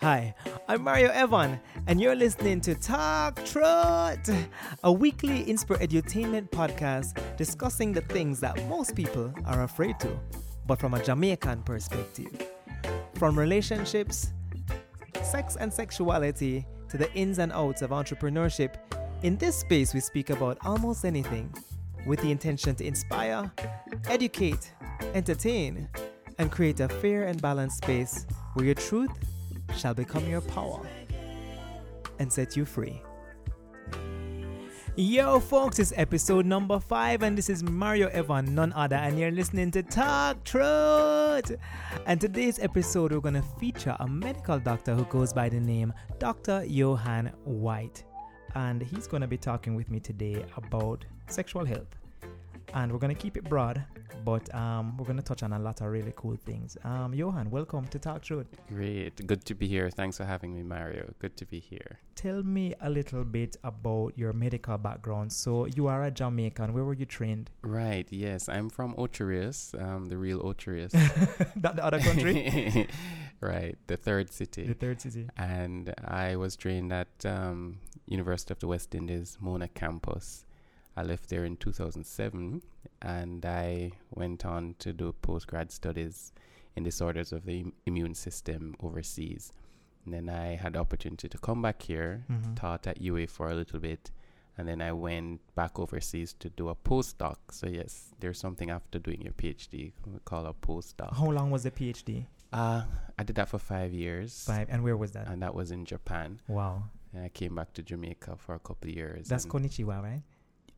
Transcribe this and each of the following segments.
Hi, I'm Mario Evan, and you're listening to Talk Truth, a weekly Inspire Edutainment podcast discussing the things that most people are afraid to, but from a Jamaican perspective. From relationships, sex and sexuality, to the ins and outs of entrepreneurship, in this space we speak about almost anything with the intention to inspire, educate, entertain, and create a fair and balanced space where your truth shall become your power and set you free. Yo, folks, it's episode number five, and this is Mario Evan, none other, and you're listening to Talk Truth. And today's episode, we're to feature a medical doctor who goes by the name Dr. Johan White, and he's to be talking with me today about sexual health and we're going to keep it broad, but um, we're going to touch on a lot of really cool things. Um, Johan, welcome to Talk Truth. Great. Good to be here. Thanks for having me, Mario. Good to be here. Tell me a little bit about your medical background. So, you are a Jamaican. Where were you trained? Right. Yes. I'm from Ocho Rios, um, the real Ocho Rios. that the other country? right. The third city. The third city. And I was trained at um, University of the West Indies, Mona campus. I left there in 2007 and I went on to do postgrad studies in disorders of the immune system overseas. And then I had the opportunity to come back here, mm-hmm. taught at UA for a little bit, and then I went back overseas to do a postdoc. So yes, there's something after doing your PhD we call a postdoc. How long was the PhD? Uh, I did that for five years. Five, and where was that? And that was in Japan. Wow. And I came back to Jamaica for a couple of years. That's Konnichiwa, right?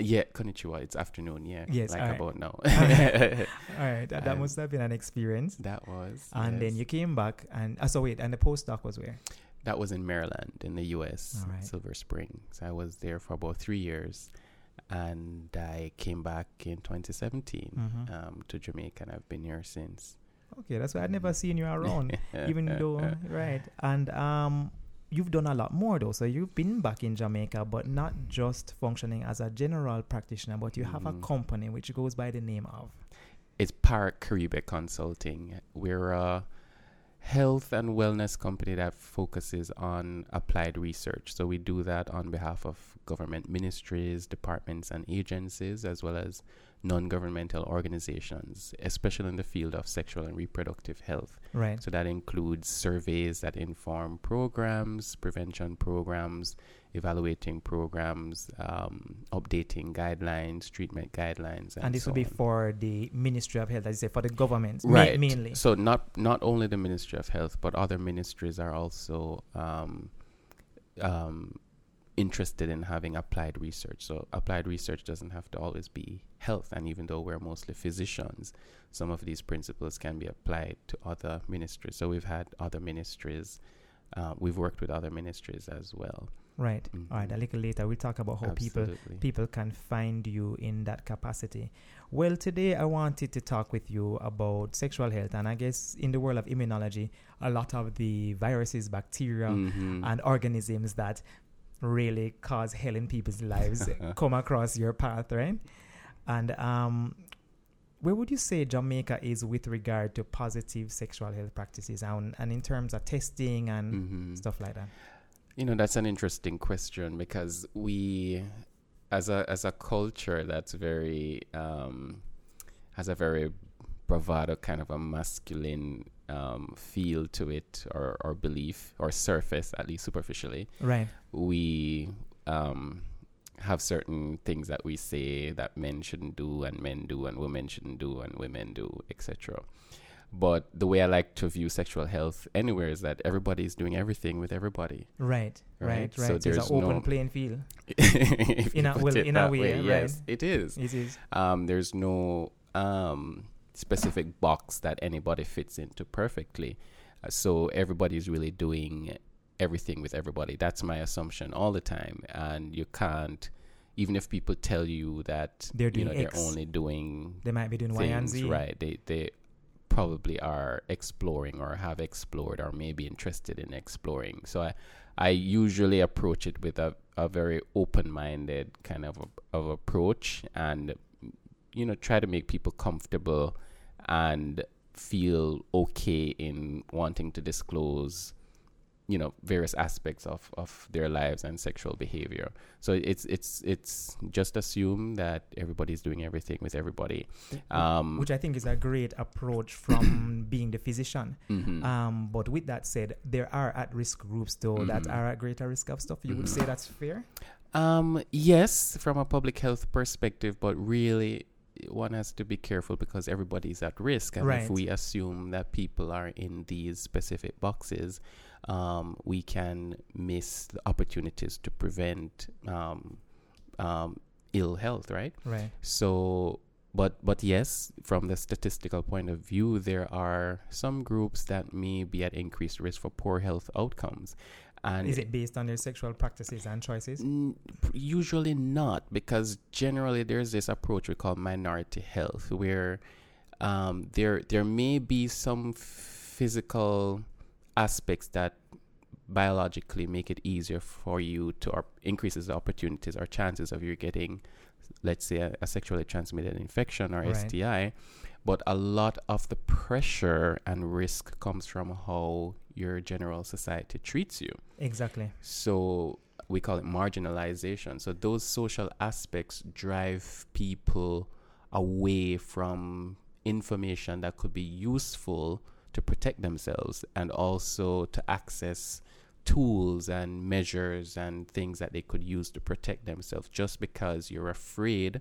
Yeah, konnichiwa. It's afternoon. Yeah. Yes. Like about now. all right. That, that must have been an experience. That was. And yes. then you came back and uh, so wait, and the postdoc was where? That was in Maryland, in the U.S. Right. Silver So I was there for about three years, and I came back in 2017 mm-hmm. um, to Jamaica, and I've been here since. Okay, that's why I'd never seen you around, even though right. And um, you've done a lot more though. So you've been back in Jamaica, but not just functioning as a general practitioner, but you mm. have a mm. company which goes by the name of. It's Paracaribe Consulting. We're a health and wellness company that focuses on applied research. So we do that on behalf of government ministries, departments, and agencies, as well as non governmental organizations, especially in the field of sexual and reproductive health. Right. So that includes surveys that inform programs, prevention programs, evaluating programs, um, updating guidelines, treatment guidelines. And, and this so will be on. for the Ministry of Health, as you say, for the government, right. ma- mainly. So not not only the Ministry of Health, but other ministries are also um, um, interested in having applied research. So applied research doesn't have to always be health. And even though we're mostly physicians, some of these principles can be applied to other ministries. So we've had other ministries. Uh, we've worked with other ministries as well. Right. Mm-hmm. All right. A little later, we'll talk about how Absolutely. people people can find you in that capacity. Well, today I wanted to talk with you about sexual health, and I guess in the world of immunology, a lot of the viruses, bacteria, mm-hmm. and organisms that really cause hell in people's lives come across your path, right? And um, where would you say Jamaica is with regard to positive sexual health practices and, and in terms of testing and mm-hmm. stuff like that? You know, that's an interesting question because we, as a as a culture, that's very um, has a very bravado kind of a masculine um, feel to it or, or belief or surface at least superficially. Right. We um, have certain things that we say that men shouldn't do and men do and women shouldn't do and women do etc but the way i like to view sexual health anywhere is that everybody is doing everything with everybody. Right right right, so, so there's an open no playing field. In a, well, in a way, way yes right? it is. It is. Um, there's no um, specific box that anybody fits into perfectly. Uh, so everybody is really doing everything with everybody. That's my assumption all the time. And you can't, even if people tell you that they're doing you know, they're only doing they might be doing things, Y and Z. Right. They they probably are exploring or have explored or maybe interested in exploring. So I I usually approach it with a, a very open minded kind of a, of approach and you know try to make people comfortable and feel okay in wanting to disclose you know various aspects of, of their lives and sexual behavior so it's it's it's just assume that everybody's doing everything with everybody um, which i think is a great approach from being the physician mhm. um, but with that said there are at-risk groups though that Mhm. are at greater risk of stuff you would Mhm. say that's fair Um, yes, from a public health perspective, but really one has to be careful because everybody's at risk. And Right. if we assume that people are in these specific boxes, um, we can miss the opportunities to prevent um, um, ill health, right? right So, but but yes, from the statistical point of view, there are some groups that may be at increased risk for poor health outcomes. And is it based on their sexual practices and choices N- usually not, because generally there's this approach we call minority health, where um, there there may be some physical aspects that biologically make it easier for you to or increases the opportunities or chances of you getting, let's say, a, a sexually transmitted infection or Right. STI. But a lot of the pressure and risk comes from how your general society treats you. exactly So we call it marginalization. So those social aspects drive people away from information that could be useful to protect themselves and also to access tools and measures and things that they could use to protect themselves just because you're afraid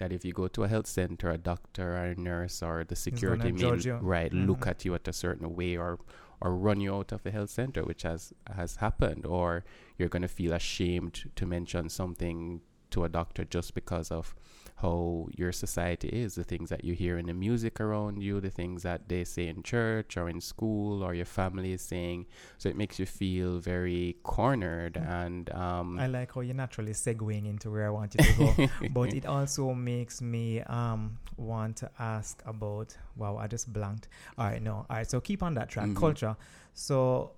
that if you go to a health center a doctor or a nurse or the security may right look Mhm. at you at a certain way or or run you out of the health center, which has has happened, or you're going to feel ashamed to mention something to a doctor just because of how your society is, the things that you hear in the music around you, the things that they say in church or in school or your family is saying. So it makes you feel very cornered and um, I like how you're naturally segueing into where I want you to go. but it also makes me um want to ask about wow i just blanked all right no all right so keep on that track Mhm. culture so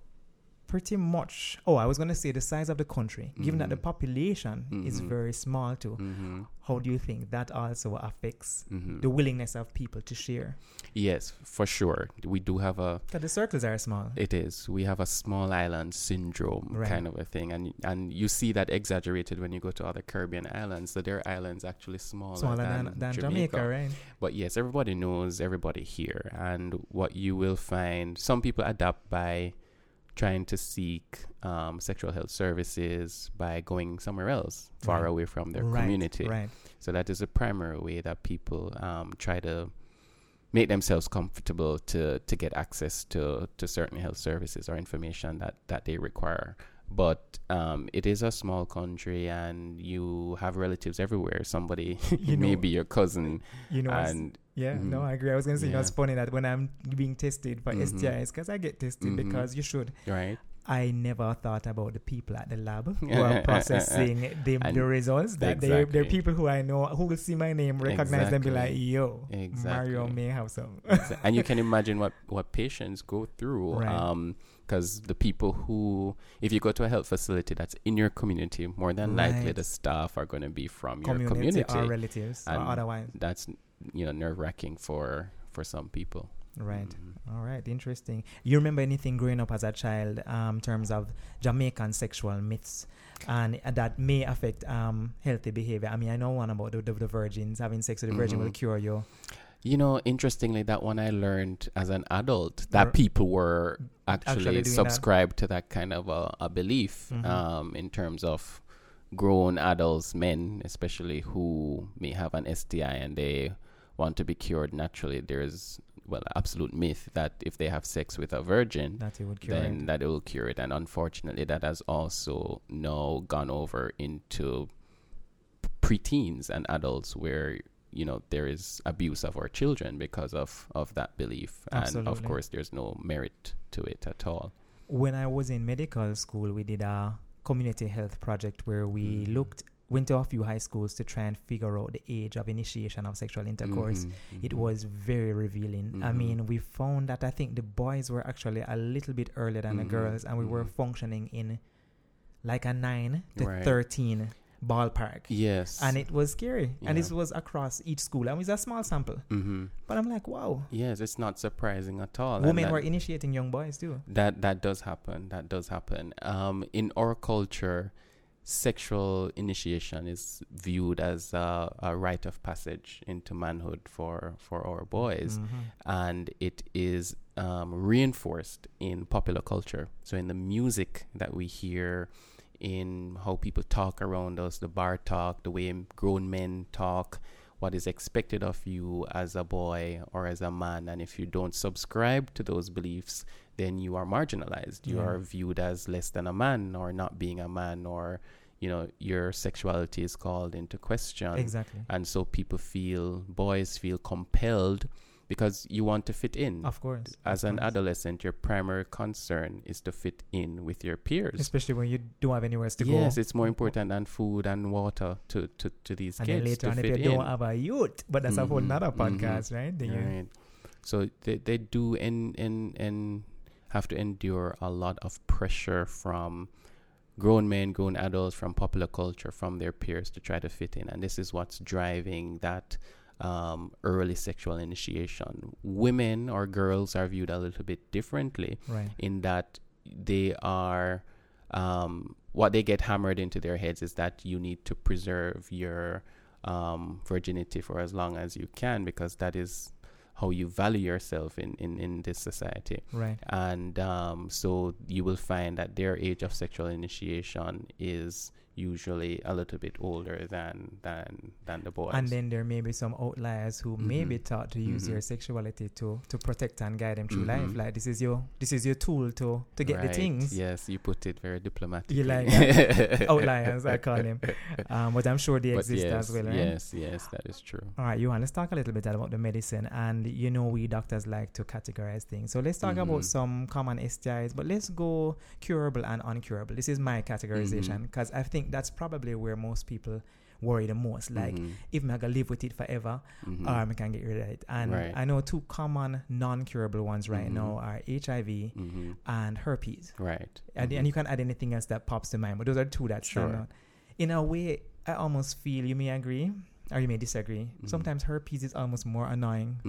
pretty much oh i was going to say the size of the country given that the Mhm. population is Mhm. very small too mhm, how do you think that also affects mhm. the willingness of people to share yes, for sure. We do have a that the circles are small It is. We have a small island syndrome Right. kind of a thing, and and you see that exaggerated when you go to other Caribbean islands. So their islands actually smaller, smaller than, than, than Jamaica. jamaica right But yes, everybody knows everybody here, and what you will find, some people adapt by trying to seek um, sexual health services by going somewhere else, far Right. away from their right, community. right So that is a primary way that people um, try to make themselves comfortable to to get access to to certain health services or information that that they require. But um, it is a small country, and you have relatives everywhere. Somebody You may know- be your cousin, you know and Yeah, no, Mhm. I agree. I was gonna say, you know, it's funny that when I'm being tested for Mhm. STIs, because I get tested Mhm. because you should. right? I never thought about the people at the lab who are processing the, the results. That they, they're people who I know who will see my name, recognize them, be like, "Yo, Exactly. "Yo, Mario may have some." And you can imagine what what patients go through Right. um because the people who if you go to a health facility that's in your community more than likely the staff are going to be from your community, community or relatives or otherwise. that's you know nerve-wracking for for some people Right. Mhm. All right. Interesting. You remember anything growing up as a child um, in terms of Jamaican sexual myths and uh, that may affect um, healthy behavior? I mean, I know one about the, the, the virgins having sex with the virgin will Mhm. cure you. you know interestingly that one i learned as an adult that Were- people were Actually actually, doing that. subscribed to that kind of a, a belief Mhm. um, in terms of grown adults men especially who may have an sti and they want to be cured naturally there's well absolute myth that if they have sex with a virgin That it would cure then it. that it will cure it and unfortunately that has also now gone over into preteens and adults where you know there is abuse of our children because of of that belief and of course there's no merit to it at all When I was in medical school, we did a community health project where we Mhm. looked, went to a few high schools to try and figure out the age of initiation of sexual intercourse. Mhm, It mhm. was very revealing. I Mhm. mean, we found that I think the boys were actually a little bit earlier than the Mhm, girls, and we were mhm. functioning in like a 9 to Right. 13 ballpark. Yes. And it was scary. And this was across each school. And it was a small sample. hmm But I'm like, wow. Yes, it's not surprising at all. Women that- were initiating young boys too. That that does happen. That does happen. Um, in our culture, sexual initiation is viewed as a, a rite of passage into manhood for for our boys, Mhm. and it is um, reinforced in popular culture. So in the music that we hear, in how people talk around us, the bar talk, the way grown men talk. What is expected of you as a boy or as a man, and if you don't subscribe to those beliefs, then you are marginalized. You Yeah. are viewed as less than a man or not being a man or you know your sexuality is called into question. Exactly. And so people feel boys feel compelled because you want to fit in. Of course. As of an course. adolescent, your primary concern is to fit in with your peers. Especially when you don't have anywhere else to yes, go. Yes it's more important than food and water to, to, to these and kids then later on, if you in. don't have a youth, but that's a whole Mhm, nother mhm. podcast, right? Then you- Right. So they they do and and and have to endure a lot of pressure from grown men, grown adults, from popular culture, from their peers to try to fit in, and this is what's driving that um, early sexual initiation. Women or girls are viewed a little bit differently Right. in that they are um, what they get hammered into their heads is that you need to preserve your um, virginity for as long as you can because that is how you value yourself in, in, in this society. Right. And um, so you will find that their age of sexual initiation is usually a little bit older than than than the boys. And then there may be some outliers who may be taught to use Mhm. their sexuality to to protect and guide them through Mhm. life. Like this is your this is your tool to to get the things. Yes, you put it very diplomatically. You like outliers, I call them. Um, but I'm sure they But exist yes, as well, right? Yes, yes, that is true. All right, Johan, let's talk a little bit about the medicine. And you know, we doctors like to categorize things. So let's talk about Mhm. some common STIs, but let's go curable and uncurable. This is my Mm-hmm. categorization because I think that's probably where most people worry the most. Like, Mhm, if I can live with it forever, mhm. or I can get rid of it. And Right. I know two common non curable ones right Mhm. now are HIV Mhm. and herpes. Right. And, Mhm. and you can add anything else that pops to mind, but those are two that stand Sure. out. In a way, I almost feel you may agree or you may disagree. Mhm. Sometimes herpes is almost more annoying.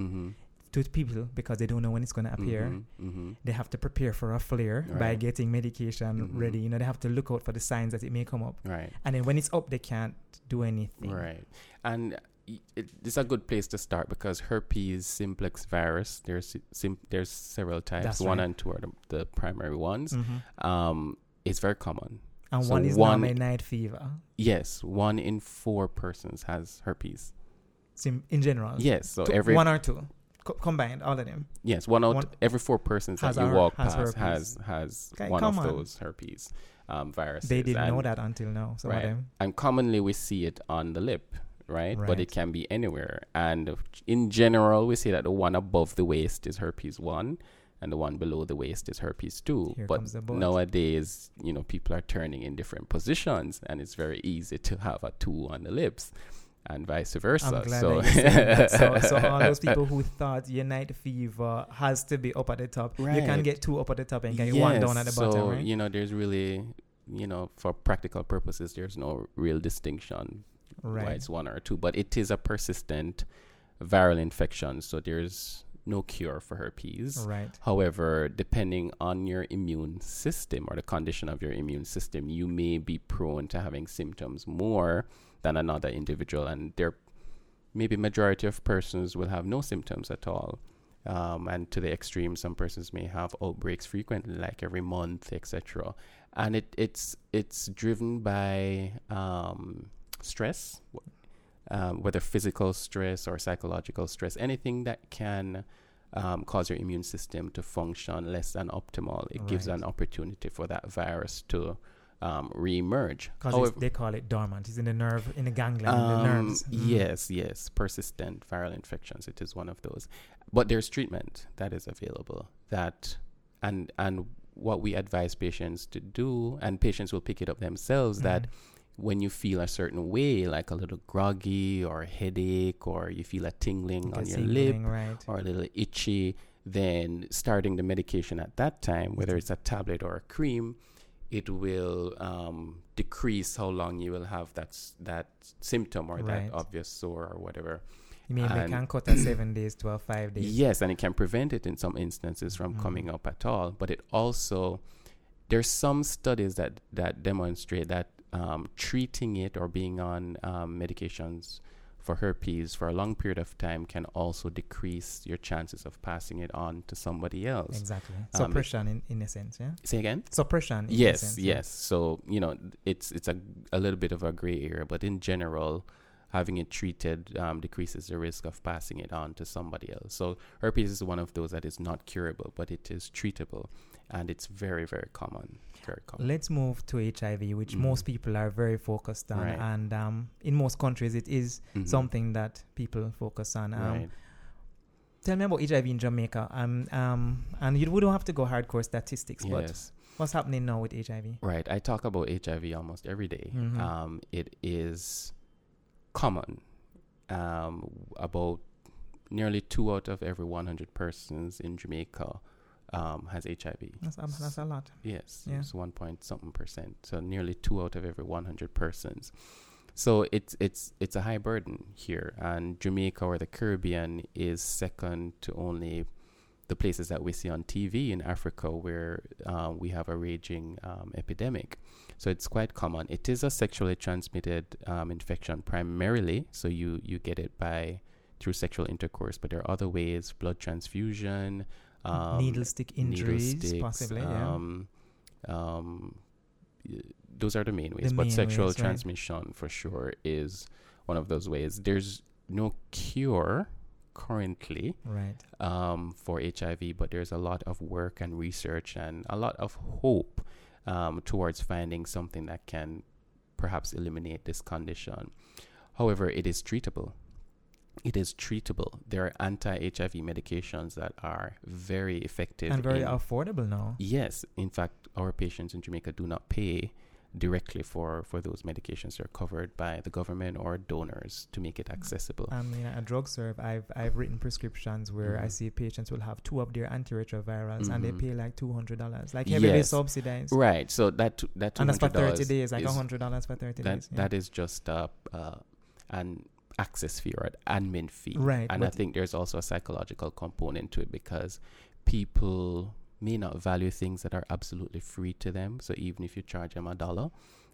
To people because they don't know when it's going to appear. Mhm. Mhm. They have to prepare for a flare by getting medication Mhm. ready. You know, they have to look out for the signs that it may come up. Right. And then when it's up, they can't do anything. Right. And it, it's a good place to start because herpes simplex virus. There's sim- there's several types. That's one right. and two are the, the primary ones. Mhm. Um, it's very common. And So one is one- night fever. Yes, one in four persons has herpes. Sim- in general. Yes, so Two- every one or two co- combined, all of them. yes, one out one- every four persons that you her- walk has past herpes. has has Okay, one of on. those herpes um, viruses. They didn't know that until now. Some right. and commonly we see it on the lip, right? But it can be anywhere. And in general, we see that the one above the waist is herpes one, and the one below the waist is herpes two. Here but but. nowadays, you know, people are turning in different positions, and it's very easy to have a two on the lips, and vice versa. I'm glad so, that you said that. So, so all those people who thought your night fever has to be up at the top, you can Right. get two up at the top and you can get one down at the so, bottom, right? you know, there's really, you know, for practical purposes, there's no real distinction why Right. it's one or two, but it is a persistent viral infection, so there's no cure for herpes. Right. However, depending on your immune system or the condition of your immune system, you may be prone to having symptoms more than another individual, and there maybe majority of persons will have no symptoms at all. Um, and to the extreme, some persons may have outbreaks frequently, like every month, etc. And it, it's it's driven by um, stress, um, whether physical stress or psychological stress, anything that can um, cause your immune system to function less than optimal. It gives an opportunity for that virus to um, re-emerge. Because However- they call it dormant. It's in the nerve, in the ganglion, in the um, nerves. Mm. Yes, yes. Persistent viral infections. It is one of those. But there's treatment that is available. That and and what we advise patients to do, and patients will pick it up themselves. That Mhm. when you feel a certain way, like a little groggy or headache, or you feel a tingling Get on your tingling, lip right? or a little itchy, then starting the medication at that time, whether it's a tablet or a cream, it will um, decrease how long you will have that s- that symptom or Right. that obvious sore or whatever. You mean they And- can cut a seven days to a five days? Yes, and it can prevent it in some instances from Mhm. coming up at all. But it also there's some studies that that demonstrate that um, treating it or being on um, medications for herpes for a long period of time can also decrease your chances of passing it on to somebody else. Exactly. Um, Suppression in, in a sense, yeah? Say again. Suppression Yes, sense. yeah. yes. So you know, it's it's a a little bit of a gray area, but in general, having it treated um, decreases the risk of passing it on to somebody else. So herpes is one of those that is not curable, but it is treatable, and it's very very common. Very common. Let's move to HIV, which Mhm. most people are very focused on. Right. And um, in most countries, it is Mhm. something that people focus on. Um, right. Tell me about HIV in Jamaica. Um, um, and you, we don't have to go hardcore statistics, but Yes. what's happening now with HIV? Right. I talk about HIV almost every day. Mhm. Um, it is common. Um, about nearly two out of every 100 persons in Jamaica um, has HIV. That's, um, that's a lot. Yes, Yeah. it's one point something percent. So nearly two out of every 100 persons. So it's it's it's a high burden here, and Jamaica or the Caribbean is second to only the places that we see on TV in Africa where uh, we have a raging um, epidemic. So it's quite common. It is a sexually transmitted um, infection primarily. So you you get it by through sexual intercourse, but there are other ways: blood transfusion, um, needle stick needle injuries, sticks, possibly. yeah. Um, um, those are the main ways. The but main sexual ways, right. transmission, for sure, is one of those ways. There's no cure currently Right. um, for HIV, but there's a lot of work and research and a lot of hope um, towards finding something that can perhaps eliminate this condition. However, it is treatable. It is treatable. There are anti-HIV medications that are very effective And very in- affordable now. Yes, in fact, our patients in Jamaica do not pay directly for, for those medications. They're covered by the government or donors to make it accessible. I mean, at Drug Serv, I've I've written prescriptions where I Mhm. see patients will have two of their antiretrovirals and they Mhm. pay like two hundred dollars, like heavily Yes. subsidized. right. So that that And that's for thirty days, like hundred dollars for thirty that days. yeah. that is just uh, uh, an access fee or an admin fee. Right, And I think there's also a psychological component to it because people may not value things that are absolutely free to them. So even if you charge them a dollar,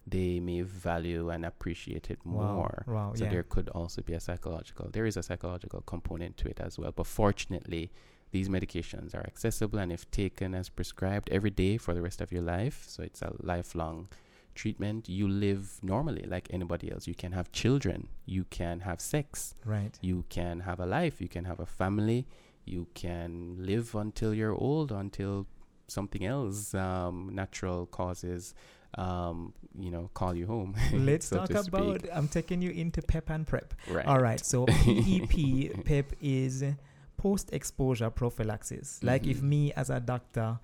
they may value and appreciate it Wow, more. wow, so yeah. there could also be a psychological there is a psychological component to it as well. But fortunately these medications are accessible and if taken as prescribed every day for the rest of your life, so it's a lifelong treatment, you live normally like anybody else. You can have children, you can have sex, right. you can have a life, you can have a family, you can live until you're old, until something else, um, natural causes, um, you know, call you home. Let's so talk about. I'm taking you into PEP and PrEP. Right. All right. So PEP PEP is post-exposure prophylaxis. Like if Mhm. me as a doctor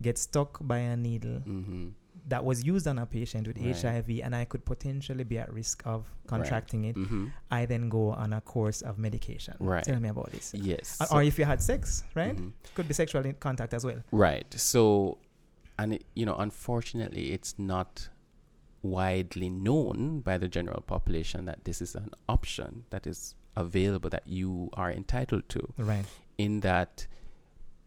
get stuck by a needle Mm-hmm. That was used on a patient with Right. HIV and I could potentially be at risk of contracting it, Mm-hmm. I then go on a course of medication. Right. Tell me about this. Yes. Or- so- or if you had sex, right? Mhm. Could be sexual contact as well. Right. So, and it, you know, unfortunately, it's not widely known by the general population that this is an option that is available that you are entitled to. Right. In that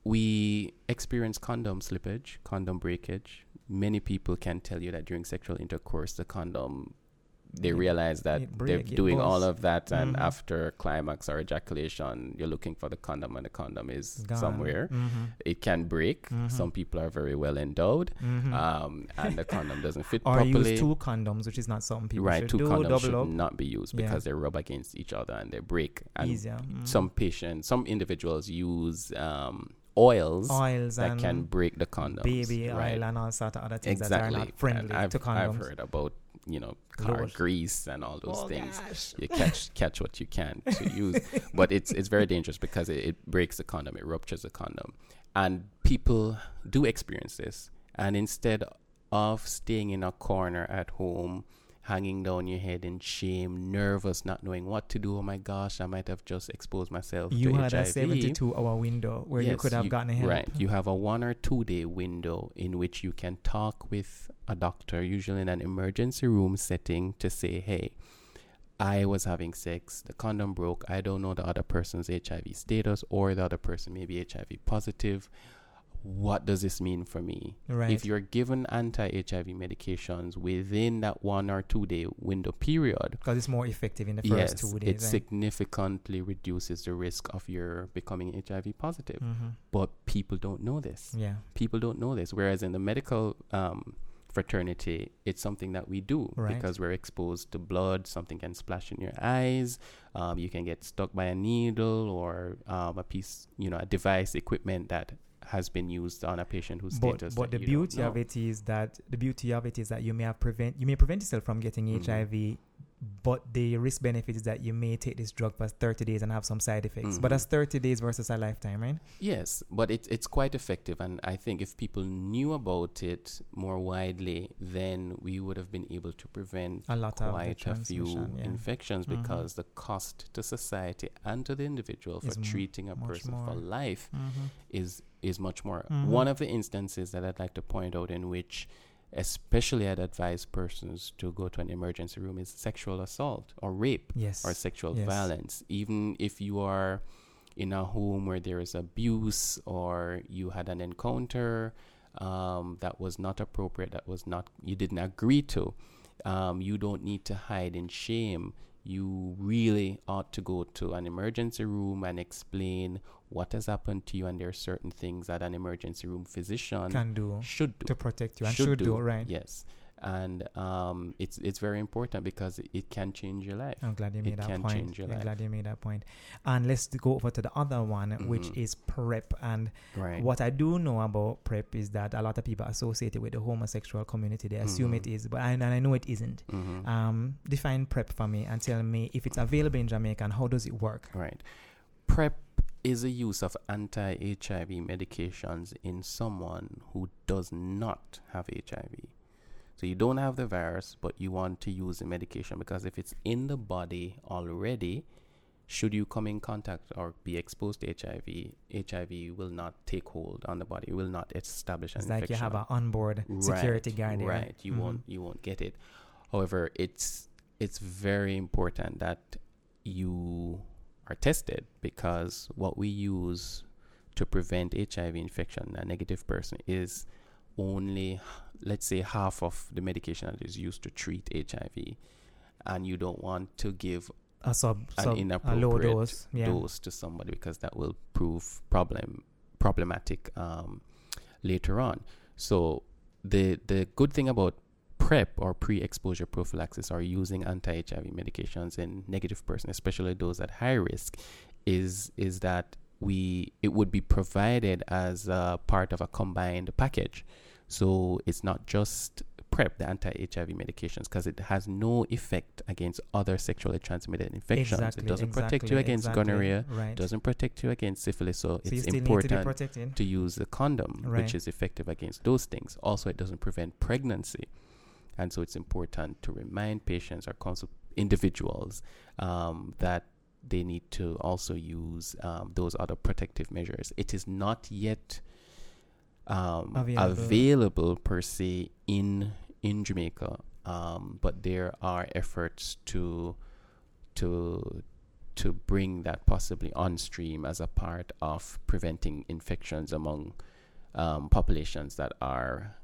we experience condom slippage, condom breakage. Many people can tell you that during sexual intercourse, the condom. They It- realize that it they're doing all of that, and Mhm. after climax or ejaculation, you're looking for the condom, and the condom is Gone. somewhere Mhm. it can break. Mhm. Some people are very well endowed, Mhm. um, and the condom doesn't fit or properly. use two condoms, which is not something people right, should two do. condoms should up, not be used Yeah. because they rub against each other and they break. And easier. Mhm. some patients, some individuals use um, oils oils that can break the condoms. baby right? oil and all sort of other things exactly. that are not friendly and I've, to condoms. I've heard about you know car Lord. grease and all those oh things. gosh. You catch catch what you can to use, but it's it's very dangerous because it, it breaks the condom, it ruptures the condom, and people do experience this. And instead of staying in a corner at home, hanging down your head in shame, nervous, not knowing what to do. Oh my gosh, I might have just exposed myself you to had HIV. a 72 hour window where you could have gotten help. Right. You have a one or two day window in which you can talk with a doctor, usually in an emergency room setting, to say, hey, I was having sex, the condom broke, I don't know the other person's HIV status, or the other person may be HIV positive. What does this mean for me? Right. If you're given anti HIV medications within that one or two day window period, because it's more effective in the first yes, two it days. right? significantly reduces the risk of your becoming HIV positive. Mhm. But people don't know this. Yeah. People don't know this. Whereas in the medical um, fraternity, it's something that we do Right. because we're exposed to blood. Something can splash in your eyes. Um, you can get stuck by a needle or um, a piece, you know, a device, equipment that has been used on a patient whose But, status. but the that you don't beauty of it is that the beauty of it is that you may have prevent you may prevent yourself from getting Mhm. HIV, but the risk benefit is that you may take this drug for 30 days and have some side effects. But Mhm. that's 30 days versus a lifetime, right? Yes, but it's it's quite effective, and I think if people knew about it more widely, then we would have been able to prevent A lot of quite a few yeah. infections Mhm. because the cost to society and to the individual for treating a person for life Mm-hmm. is is much more. Mhm. One of the instances that I'd like to point out in which especially I'd advise persons to go to an emergency room is sexual assault or rape Yes. or sexual Yes. violence. Even if you are in a home where there is abuse or you had an encounter um, that was not appropriate, that was not you didn't agree to, um, you don't need to hide in shame. You really ought to go to an emergency room and explain what has happened to you, and there are certain things that an emergency room physician Can do should do to protect you and should, do, right. Yes, and um, it's it's very important because it can change your life. I'm glad you It made that can point. change your I'm life. glad you made that point. And let's go over to the other one, which Mhm. is PrEP. And Right. what I do know about PrEP is that a lot of people associate it with the homosexual community. They assume Mhm. it is, but I, and I know it isn't. Mhm. Um, define PrEP for me and tell me if it's available in Jamaica and how does it work? Right. PrEP is a use of anti-HIV medications in someone who does not have HIV. So you don't have the virus, but you want to use the medication because if it's in the body already, should you come in contact or be exposed to HIV, HIV will not take hold on the body, will not establish an It's like you have an onboard security right, guard. there. Right. You Mhm. won't you won't get it. However, it's it's very important that you are tested because what we use to prevent HIV infection, a negative person, is only let's say half of the medication that is used to treat HIV. And you don't want to give A sub, an sub a low inappropriate dose. Yeah. dose to somebody because that will prove problem problematic um, later on. So the the good thing about PrEP or pre-exposure prophylaxis or using anti-HIV medications in negative persons, especially those at high risk, is is that we it would be provided as a part of a combined package. So it's not just PrEP, the anti-HIV medications, because it has no effect against other sexually transmitted infections. Exactly, it doesn't protect you against exactly. gonorrhea, Right. doesn't protect you against syphilis. So, so it's need to important to use the condom, Right. which is effective against those things. Also, it doesn't prevent pregnancy. And so it's important to remind patients or counsel individuals um, that they need to also use um, those other protective measures. It is not yet um, Available. available. per se in in Jamaica, um, but there are efforts to to to bring that possibly on stream as a part of preventing infections among um, populations that are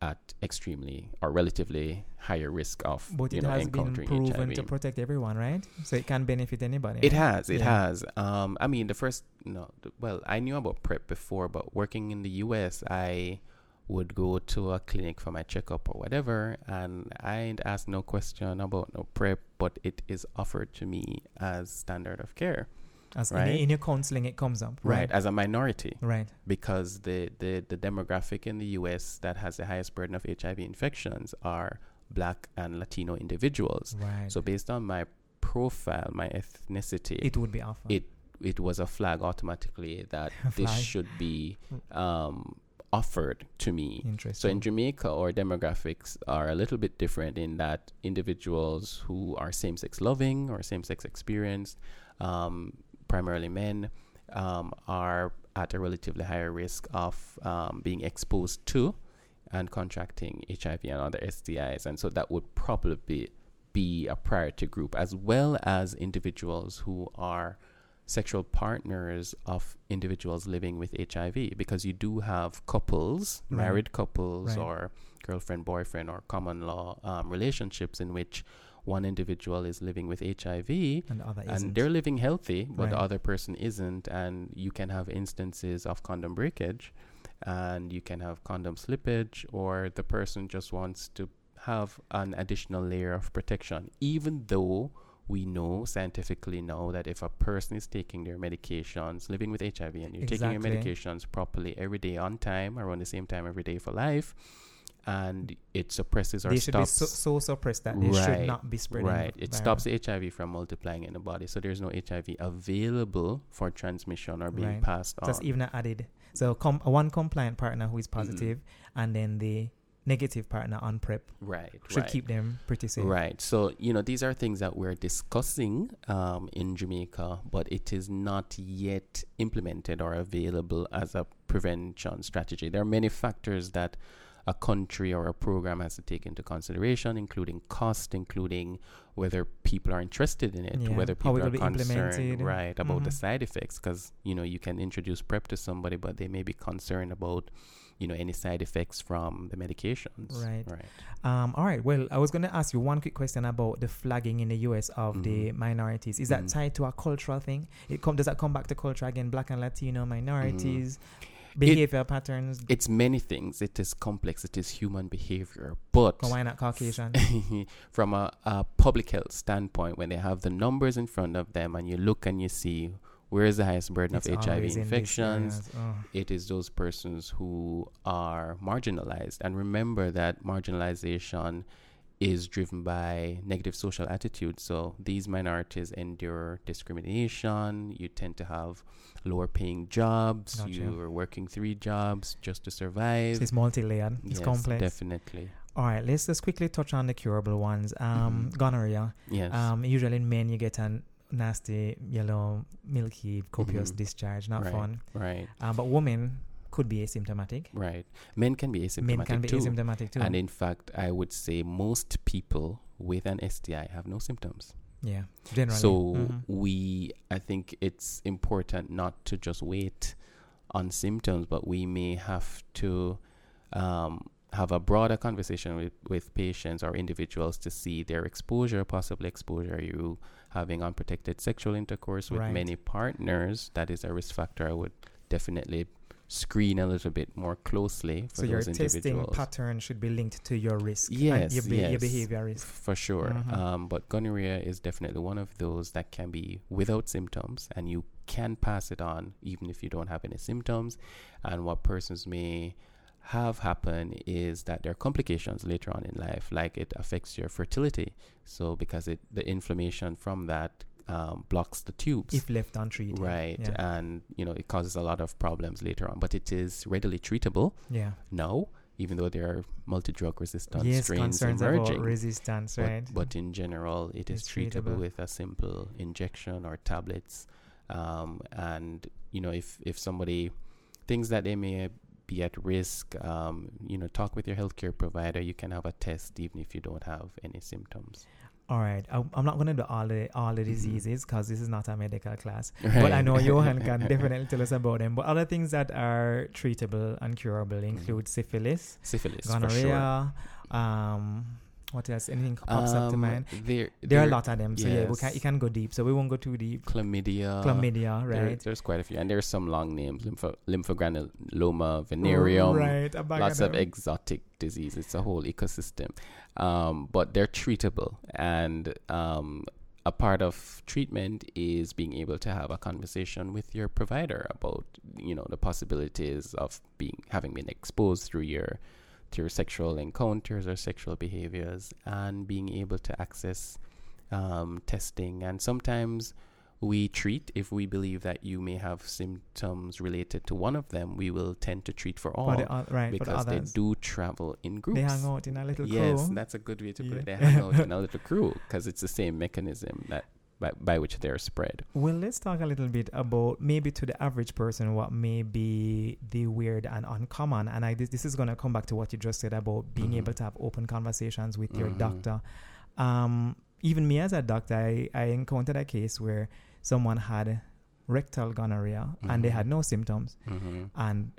at extremely or relatively higher risk of But you it know has been encountering proven HIV. to protect everyone, right? So it can benefit anybody. It right? has, it Yeah. has. Um, I mean, the first, no, th- well, I knew about PrEP before, but working in the US, I would go to a clinic for my checkup or whatever, and I'd ask no question about no PrEP, but it is offered to me as standard of care, As in, right? in your counseling, it comes up. right, Right. as a minority, Right. because the, the, the demographic in the US that has the highest burden of HIV infections are black and Latino individuals. Right. So based on my profile, my ethnicity, it would be offered. it it was a flag automatically that this should be um, offered to me. Interesting. So in Jamaica, our demographics are a little bit different in that individuals who are same-sex loving or same-sex experienced, um, primarily men, um, are at a relatively higher risk of um, being exposed to and contracting HIV and other STIs, and so that would probably be a priority group, as well as individuals who are sexual partners of individuals living with HIV because you do have couples, Right. married couples, Right. or girlfriend, boyfriend, or common law um, relationships in which one individual is living with HIV and the and they're living healthy, but the other person isn't, and you can have instances of condom breakage, and you can have condom slippage, or the person just wants to have an additional layer of protection, even though we know scientifically now that if a person is taking their medications, living with HIV, and you're taking your medications properly every day on time, around the same time every day for life, and it suppresses or they should be stops so, so suppressed that they should not be spreading. Right. It stops the HIV from multiplying in the body. So there's no HIV available for transmission or being Right. passed That's on. even added. So com- one compliant partner who is Mm-hmm. positive, and then the negative partner on prep right. should right. keep them pretty safe. Right. So, you know, these are things that we're discussing um, in Jamaica, but it is not yet implemented or available as a prevention strategy. There are many factors that a country or a program has to take into consideration, including cost, including whether people are interested in it, Yeah, whether people are concerned, right, about the Mhm. side effects. Because, you know, you can introduce PrEP to somebody, but they may be concerned about, you know, any side effects from the medications. Right. Right. Um, all right. Well, I was going to ask you one quick question about the flagging in the U.S. of the Mhm. minorities. Is that Mhm. tied to a cultural thing? It come does that come back to culture again? Black and Latino minorities, Mm-hmm. Behavior patterns. It's many things. It is complex. It is human behavior. But Oh, why not Caucasian? from a, a public health standpoint, when they have the numbers in front of them and you look and you see where is the highest burden It's of HIV always in infections. Oh. it is those persons who are marginalized. And remember that marginalization is driven by negative social attitudes. So these minorities endure discrimination. You tend to have lower paying jobs. Gotcha. You are working three jobs just to survive. So it's multi-layered. It's yes, complex. Definitely. All right, let's just quickly touch on the curable ones. Um, Mhm. Gonorrhea. Yes. Um, usually in men, you get a nasty yellow, milky, copious Mhm. discharge. Not Right. fun. right. Um, but women could be asymptomatic. Right. Men can be asymptomatic Men can be too. asymptomatic too. And in fact, I would say most people with an STI have no symptoms. yeah, generally. So Mhm. we, I think it's important not to just wait on symptoms, but we may have to um, have a broader conversation with, with patients or individuals to see their exposure, possible exposure. Are you having unprotected sexual intercourse with Right. many partners? That is a risk factor. I would definitely screen a little bit more closely for those individuals. so your testing pattern should be linked to your risk. and Yes, your, be- your yes. behavior risk. For sure. Mhm. Um, but gonorrhea is definitely one of those that can be without symptoms and you can pass it on even if you don't have any symptoms. And what persons may have happen is that there are complications later on in life, like it affects your fertility. So because it the inflammation from that um, blocks the tubes. If left untreated. Right, Yeah. and you know it causes a lot of problems later on, but it is readily treatable yeah. now, even though there are multi-drug resistant Yes, strains concerns emerging. about resistance, But, right? but in general, it is It's treatable treatable. with a simple injection or tablets. Um, and you know, if if somebody thinks that they may be at risk, um, you know, talk with your healthcare provider. You can have a test even if you don't have any symptoms. All right, I, I'm not going to do all the all the Mhm. diseases because this is not a medical class. But I know Johan can definitely tell us about them. But other things that are treatable and curable include syphilis, syphilis Mm-hmm. for sure. gonorrhea, um, what else? Anything pops up to Um, mind? There, There are a lot of them. So yeah, we yes. can you can go deep. So we won't go too deep. Chlamydia. Chlamydia, There- right? there's quite a few, and there's some long names: lympho, lymphogranuloma, venereum, right? lots of exotic disease. It's a whole ecosystem, um, but they're treatable, and um, a part of treatment is being able to have a conversation with your provider about you know the possibilities of being having been exposed through your your sexual encounters or sexual behaviors, and being able to access um, testing. And sometimes we treat if we believe that you may have symptoms related to one of them we will tend to treat for all the, oth- right, for the because they do travel in groups They hang out in a little yes crew. Yes, that's a good way to put Yeah. it they hang out in a little crew because it's the same mechanism that by, by which they're spread Well, let's talk a little bit about maybe to the average person what may be the weird and uncommon. And I this, this is going to come back to what you just said about being Mhm. able to have open conversations with your Mhm. doctor. Um, even me as a doctor, I, I encountered a case where someone had rectal gonorrhea and they Mhm. had no symptoms, hmm and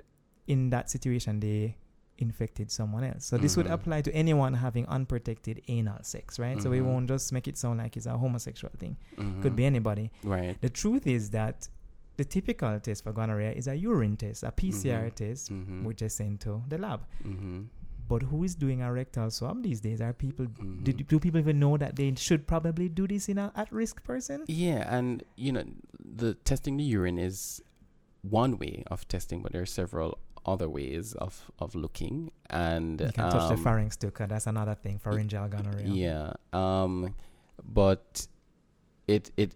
in that situation they infected someone else. So this would Mhm. apply to anyone having unprotected anal sex, right? So we Mhm. won't just make it sound like it's a homosexual thing. hmm Could be anybody. right The truth is that the typical test for gonorrhea is a urine test, a PCR Mhm. test, hmm which is sent to the lab. But who is doing a rectal swab these days? Are people do, do people even know that they should probably do this in an at-risk person? Yeah, and you know, the testing the urine is one way of testing, but there are several other ways of of looking. And You can touch the um, pharynx too, 'cause that's another thing, pharyngeal gonorrhea. Yeah. Um, but it it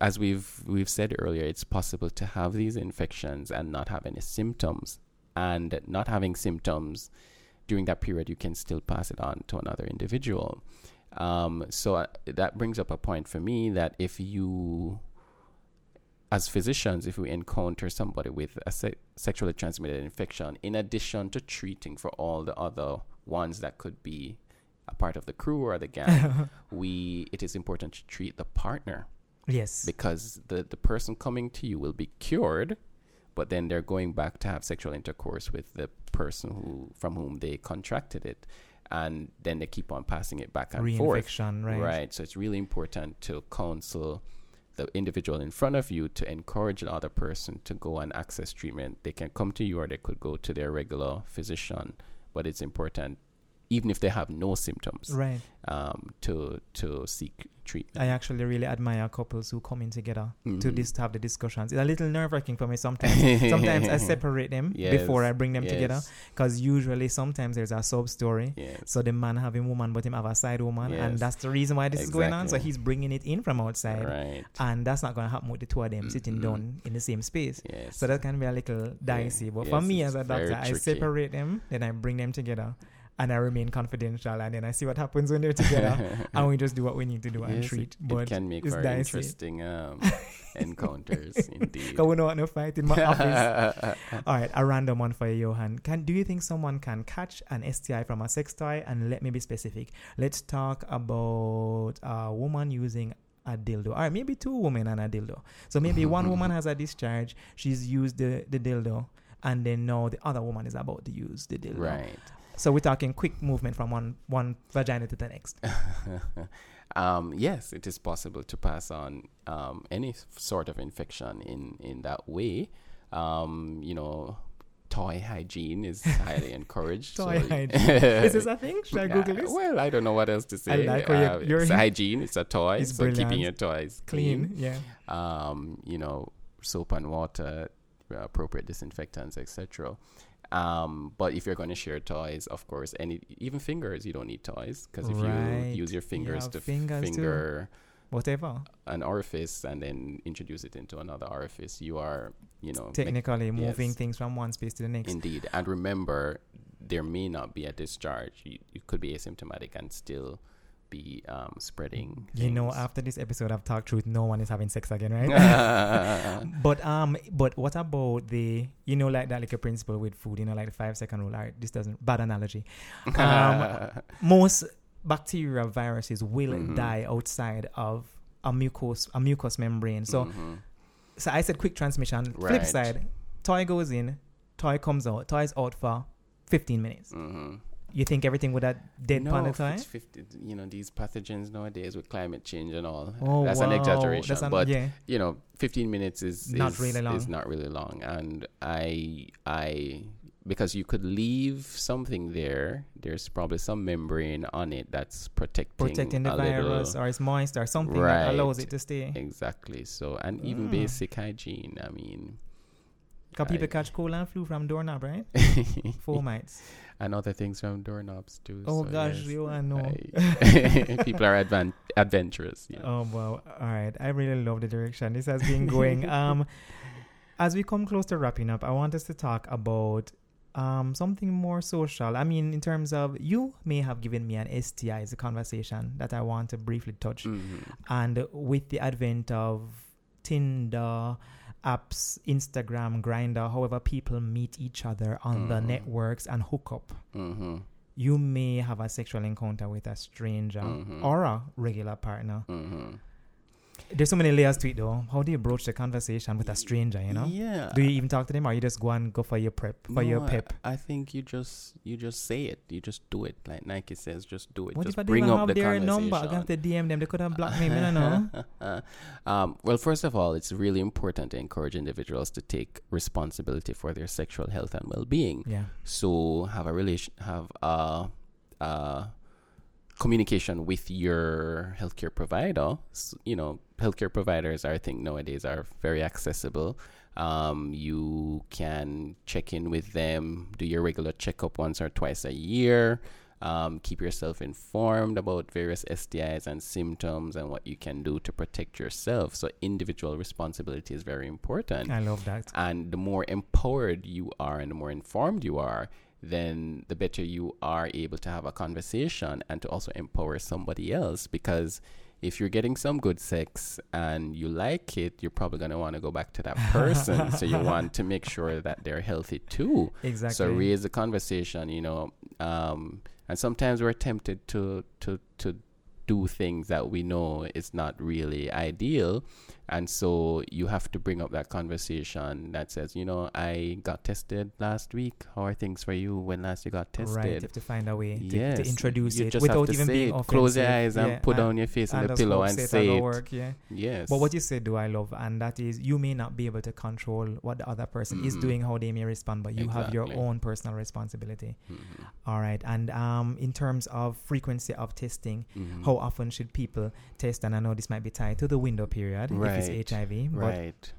as we've we've said earlier, it's possible to have these infections and not have any symptoms, and not having symptoms during that period, you can still pass it on to another individual. Um, so uh, that brings up a point for me that if you, as physicians, if we encounter somebody with a se- sexually transmitted infection, in addition to treating for all the other ones that could be a part of the crew or the gang, we it is important to treat the partner yes. because the, the person coming to you will be cured, but then they're going back to have sexual intercourse with the person who from whom they contracted it, and then they keep on passing it back and forth. Reinfection, right? Right. So it's really important to counsel the individual in front of you to encourage the other person to go and access treatment. They can come to you or they could go to their regular physician, but it's important, even if they have no symptoms, Right. um, to to seek treatment. I actually really admire couples who come in together to Mhm. this to have the discussions. It's a little nerve wracking for me sometimes. sometimes I separate them before I bring them together because usually sometimes there's a sub story. Yes. So the man having woman, but him have a side woman, and that's the reason why this is going on. So he's bringing it in from outside, Right. and that's not going to happen with the two of them sitting Mhm. down in the same space. Yes. So that can be a little dicey. But for me as a doctor, I separate them, then I bring them together, and I remain confidential, and then I see what happens when they're together, and we just do what we need to do and treat. It, but it can make very dicey. interesting um, encounters, indeed. Because we don't want no fight in my office. All right, a random one for you, Johan. Can do you think someone can catch an STI from a sex toy? And let me be specific. Let's talk about a woman using a dildo. All right, maybe two women and a dildo. So maybe one woman has a discharge. She's used the, the dildo, and then now the other woman is about to use the dildo. right. So we're talking quick movement from one one vagina to the next. um, yes, it is possible to pass on um, any sort of infection in, in that way. Um, you know, toy hygiene is highly encouraged. Toy so- hygiene. Is this a thing? Should I Google this? Well, I don't know what else to say. I like Uh, you're- it's hygiene. It's a toy. It's so keeping your toys Clean, yeah. um, you know, soap and water, uh, appropriate disinfectants, etc. Um, but if you're going to share toys, of course, any even fingers, you don't need toys because if Right. you use your fingers have to fingers too. finger Whatever. an orifice and then introduce it into another orifice, you are, you know, Technically moving yes. things from one space to the next. indeed. And remember, there may not be a discharge. You, you could be asymptomatic and still be um, spreading. You know, after this episode of Talk Truth, no one is having sex again, right? right? but um, but what about the you know like that like a principle with food, you know, like the five second rule. All right, this doesn't bad analogy. Um, Most bacteria viruses will Mhm. die outside of a mucous a mucous membrane. So Mhm. so I said quick transmission. Flip side, toy goes in, toy comes out, toy is out for fifteen minutes. Mhm. You think everything would have dead no, if it's 50, you know, these pathogens nowadays with climate change and all. Oh, that's an exaggeration. That's an- but yeah. you know, 15 minutes is Not is, really long. Is not really long, and I I because you could leave something there. There's probably some membrane on it that's protecting protecting the virus or it's moist or something Right. that allows it to stay. exactly. So and even Mm. basic hygiene. I mean, Because people catch cold and flu from doorknob, right? Fomites. And other things from doorknobs too. Oh so gosh, yes, you I know. I- people are advan- adventurous. Yeah. Oh wow! All right, I really love the direction this has been going. um, as we come close to wrapping up, I want us to talk about um something more social. I mean, in terms of you may have given me an STI as a conversation that I want to briefly touch, Mhm. and with the advent of Tinder. Apps, Instagram, Grindr, however people meet each other on the Mhm. networks and hook up. Mhm. You may have a sexual encounter with a stranger Mhm. or a regular partner. There's so many layers to it though. How do you broach the conversation with a stranger, you know? Yeah. Do you even talk to them or you just go and go for your prep, for your No, I- pep? I, think you just you just say it. You just do it. Like Nike says, just do it. What just if I bring up have the their number? I'm going to DM them. They could have blocked me. I don't know. um, well, first of all, it's really important to encourage individuals to take responsibility for their sexual health and well-being. Yeah. So have a relation, have a, a communication with your healthcare provider. S you know, healthcare providers, I think nowadays are very accessible. Um, you can check in with them, do your regular checkup once or twice a year. Um, keep yourself informed about various STIs and symptoms and what you can do to protect yourself. So, individual responsibility is very important. I love that. And the more empowered you are and the more informed you are, then the better you are able to have a conversation and to also empower somebody else. Because if you're getting some good sex and you like it, you're probably going to want to go back to that person. so you want to make sure that they're healthy too. Exactly. So raise the conversation, you know. Um, and sometimes we're tempted to to to do things that we know is not really ideal, and so you have to bring up that conversation that says, you know, I got tested last week. How are things for you when last you got tested? Right. You have to find a way to, yes, to introduce you it without even say being it. offensive. Close your eyes and put and- down your face on the pillow and say it. work. Yeah. Yes. But what you said, do I love, and that is you may not be able to control what the other person is Mhm. doing, how they may respond, but you have your own personal responsibility. Mhm. All right, and um, in terms of frequency of testing, Mhm. how often should people test? And I know this might be tied to the window period if Right. HIV, Right.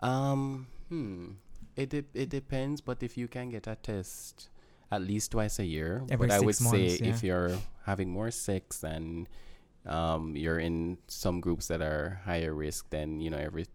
Um. Hmm. It de- it depends, but if you can get a test at least twice a year, Every but I would six say yeah. if you're having more sex and um you're in some groups that are higher risk, then you know every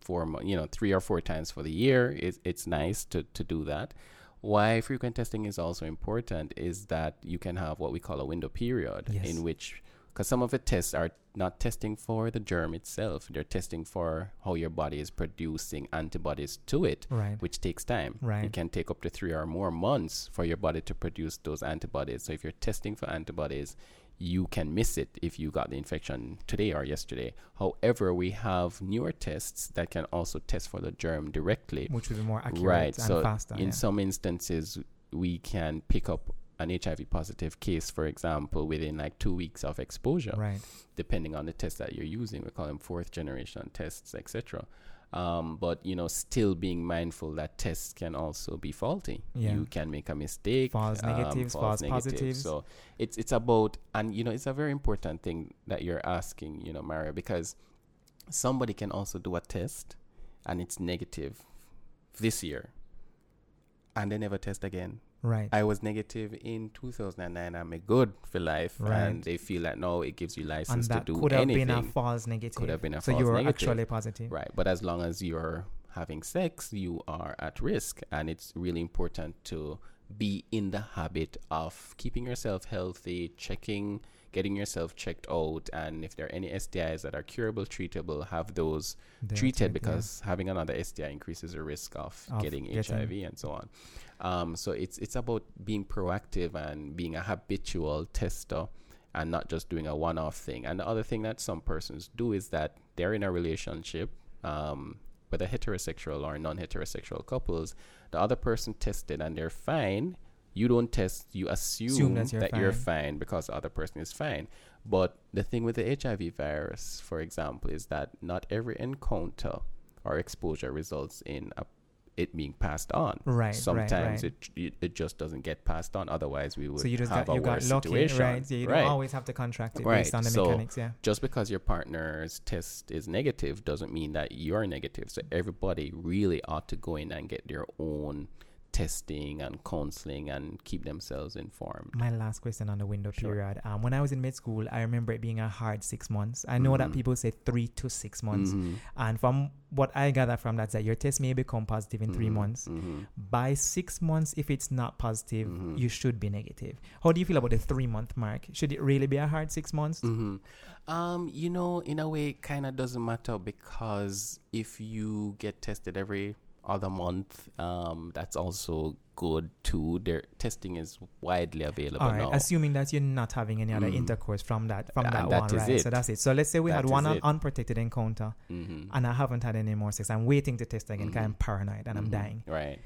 four mo- you know three or four times for the year, it's it's nice to to do that. Why frequent testing is also important is that you can have what we call a window period Yes. in which because some of the tests are not testing for the germ itself. They're testing for how your body is producing antibodies to it right, which takes time. It can take up to three or more months for your body to produce those antibodies. So if you're testing for antibodies you can miss it if you got the infection today or yesterday. However we have newer tests that can also test for the germ directly. Which would be more accurate right. and so faster. in yeah. some instances we can pick up an hiv positive case for example within like two weeks of exposure right, depending on the test that you're using. We call them fourth generation tests etc um, but you know still being mindful that tests can also be faulty. Yeah. you can make a mistake False um, negatives, false positives. so it's it's about and you know it's a very important thing that you're asking you know mario because somebody can also do a test and it's negative this year and they never test again right, I was negative in 2009. I'm a good for life, Right. and they feel that no, it gives you license to do could have been a false negative. Could have been a so false you were negative. actually positive. right, but as long as you're having sex, you are at risk, and it's really important to be in the habit of keeping yourself healthy, checking, getting yourself checked out, and if there are any STIs that are curable, treatable, have those There treated too, yeah. because having another STI increases the risk of, Of getting, getting- HIV and so on. Um, so it's it's about being proactive and being a habitual tester and not just doing a one-off thing. And the other thing that some persons do is that they're in a relationship, um, whether heterosexual or non-heterosexual couples, the other person tested and they're fine. You don't test, you assume, Assume that you're that you're fine. fine because the other person is fine. But the thing with the HIV virus, for example, is that not every encounter or exposure results in a it being passed on. Right, right, Sometimes right. it, it it just doesn't get passed on. Otherwise, we would So you just have got a you got worse lucky, situation. right? Yeah, you right. don't always have to contract it Right, based on the so- mechanics. Yeah. just because your partner's test is negative doesn't mean that you're negative. So everybody really ought to go in and get their own testing and counseling and keep themselves informed. My last question on the window Sure. period. Um, when I was in mid school, I remember it being a hard six months. I know that Mhm. people say three to six months, Mhm. and from what I gather from that, that your test may become positive in three Mhm. months. Mhm. By six months, if it's not positive, Mhm. you should be negative. How do you feel about the three month mark? Should it really be a hard six months? Um, you know, in a way, it kind of doesn't matter because if you get tested every other month, um, that's also good too. Their testing is widely available All right, now. assuming that you're not having any other Mhm. intercourse from that from And that, that one, is right? it. So that's it. So let's say we had one un- unprotected encounter, Mhm. and I haven't had any more sex. I'm waiting to test again because Mhm. I'm paranoid and I'm Mhm. dying. Right.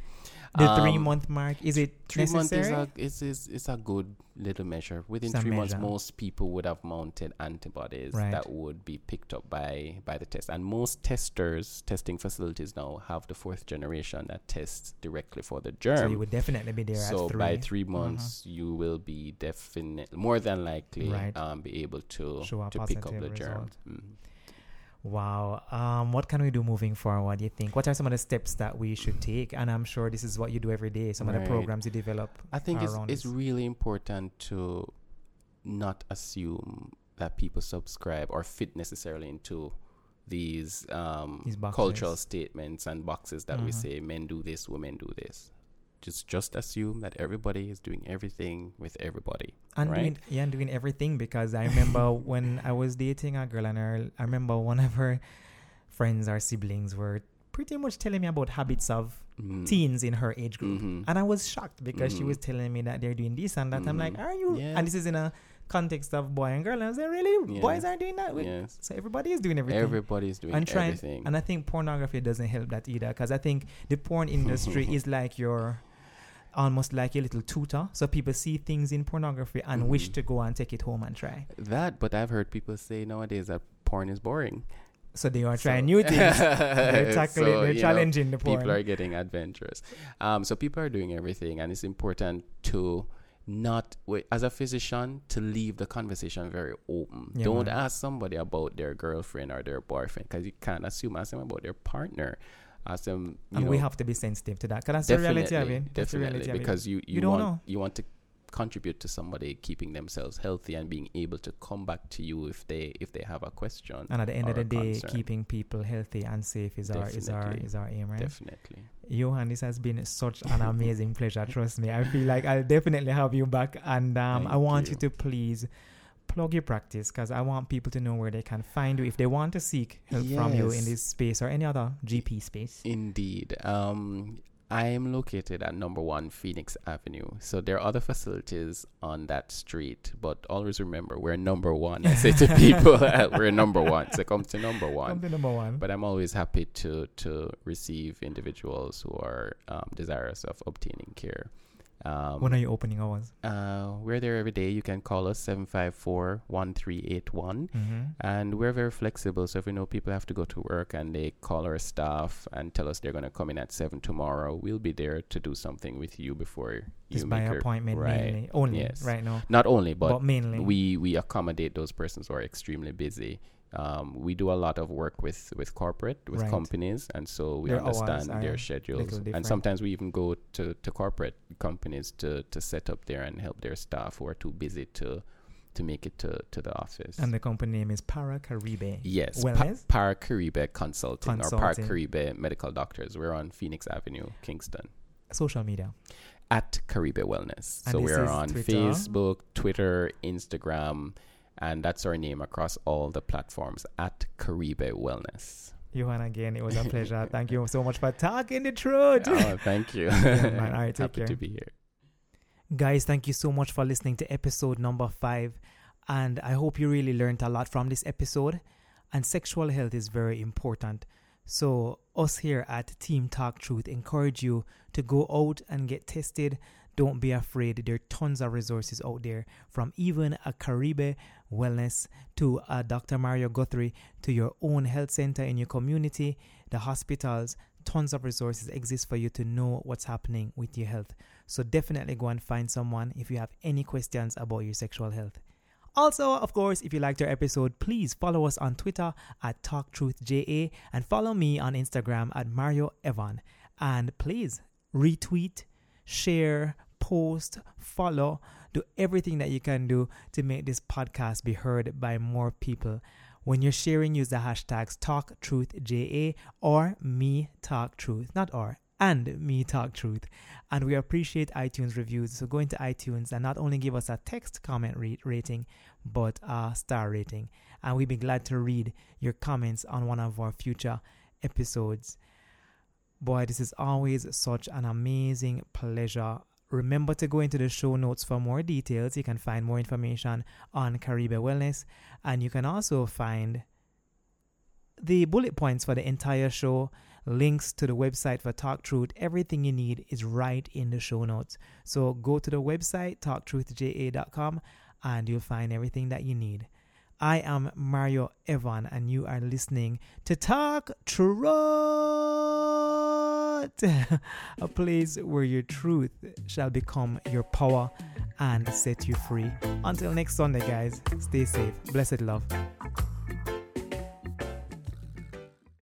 The Um, three month mark is it Three months is a is, is a good little measure. Within three months, most people would have mounted antibodies Right. that would be picked up by by the test. And most testers, testing facilities now have the fourth generation that tests directly for the germ. so would definitely be there So three. by three months, you will be definitely more than likely Right. um, be able to Show to pick up the positive germ. result. Mhm. Wow. Um, what can we do moving forward? You think? What are some of the steps that we should take? And I'm sure this is what you do every day. Some of the programs you develop. I think it's it's really important to not assume that people subscribe or fit necessarily into these um These cultural statements and boxes that we Mhm. say men do this, women do this. Just just assume that everybody is doing everything with everybody. and right? doing yeah, and doing everything because I remember when I was dating a girl and her, I remember one of her friends or siblings were pretty much telling me about habits of Mhm. teens in her age group, Mhm. and I was shocked because she Mhm. was telling me that they're doing this and that. I'm like, Mhm. are you? Yeah. And this is in a context of boy and girl. And I was like, really? Yeah. Boys aren't doing that. Yes. So everybody is doing everything. Everybody is doing and trying, everything. and I think pornography doesn't help that either because I think the porn industry is like your almost like a little tutor. So people see things in pornography and wish Mhm. to go and take it home and try. that, but I've heard people say nowadays that porn is boring. So they are So- trying new things. they're tackling, So, they're you know, challenging the porn. people are getting adventurous. Um, so people are doing everything, and it's important to not wait, as a physician to leave the conversation very open. Yeah, Don't man. ask somebody about their girlfriend or their boyfriend because you can't assume. Ask them about their partner. Ask them. You and know, we have to be sensitive to that because that's the reality of it. That's definitely, reality because you you, You don't want know. you want to contribute to somebody keeping themselves healthy and being able to come back to you if they if they have a question. And at the end of the day, concern. keeping people healthy and safe is our is our is our aim, right? Definitely. Johan, this has been such an amazing pleasure. Trust me. I feel like I'll definitely have you back. And um, I want you. you. to please plug your practice because I want people to know where they can find you if they want to seek help from you in this space or any other GP space. Indeed. Um, I am located at number one Phoenix Avenue. So there are other facilities on that street, but always remember we're number one. I say to people, we're number one. So come to number Come one. to number one. But I'm always happy to to receive individuals who are um, desirous of obtaining care. Um, when are you opening hours? uh, we're there every day. You can call us 754 1381. Mm-hmm. And we're very flexible. So if we know people have to go to work and they call our staff and tell us they're going to come in at 7 tomorrow, we'll be there to do something with you before you It's by appointment right. mainly. Only Yes. right now. Not only, but, But, mainly. we, we accommodate those persons who are extremely busy. Um, we do a lot of work with, with corporate, with Right. companies, and so we Their understand their schedules. And sometimes we even go to, to corporate companies to, to set up there and help their staff who are too busy to to make it to, to the office. and the company name is Para Caribe. Yes, Wellness? pa- Par Caribe Consulting, or Para Caribe Medical Doctors. We're on Phoenix Avenue, Kingston, Social media. at Caribe Wellness. And so we're on Twitter? Facebook, Twitter, Instagram, and that's our name across all the platforms at Caribe Wellness. Johan, again, it was a pleasure. Thank you so much for talking the truth. oh, thank you. Yeah, man. All right, take Happy care. to be here. Guys, thank you so much for listening to episode number five. And I hope you really learned a lot from this episode. And sexual health is very important. So, us here at Team Talk Truth encourage you to go out and get tested. Don't be afraid. There are tons of resources out there from even a Caribe Wellness to uh, a Dr. Mario Guthrie to your own health center in your community, the hospitals, tons of resources exist for you to know what's happening with your health. So definitely go and find someone if you have any questions about your sexual health. Also, of course, if you liked our episode, please follow us on Twitter at TalkTruthJA and follow me on Instagram at Mario Evan. And please retweet, share, post, follow, do everything that you can do to make this podcast be heard by more people. When you're sharing, use the hashtags TalkTruthJA or Me Talk Truth, not or, and Me Talk Truth. And we appreciate iTunes reviews. So go into iTunes and not only give us a text comment rating, but a star rating. And we'd be glad to read your comments on one of our future episodes. Boy, this is always such an amazing pleasure. Remember to go into the show notes for more details. You can find more information on Caribe Wellness, and you can also find the bullet points for the entire show, links to the website for Talk Truth. Everything you need is right in the show notes. So go to the website, talktruthja.com, and you'll find everything that you need. I am Mario Evan, and you are listening to Talk Truth. A uh, place where your truth shall become your power and set you free. Until next Sunday, guys, stay safe. Blessed love.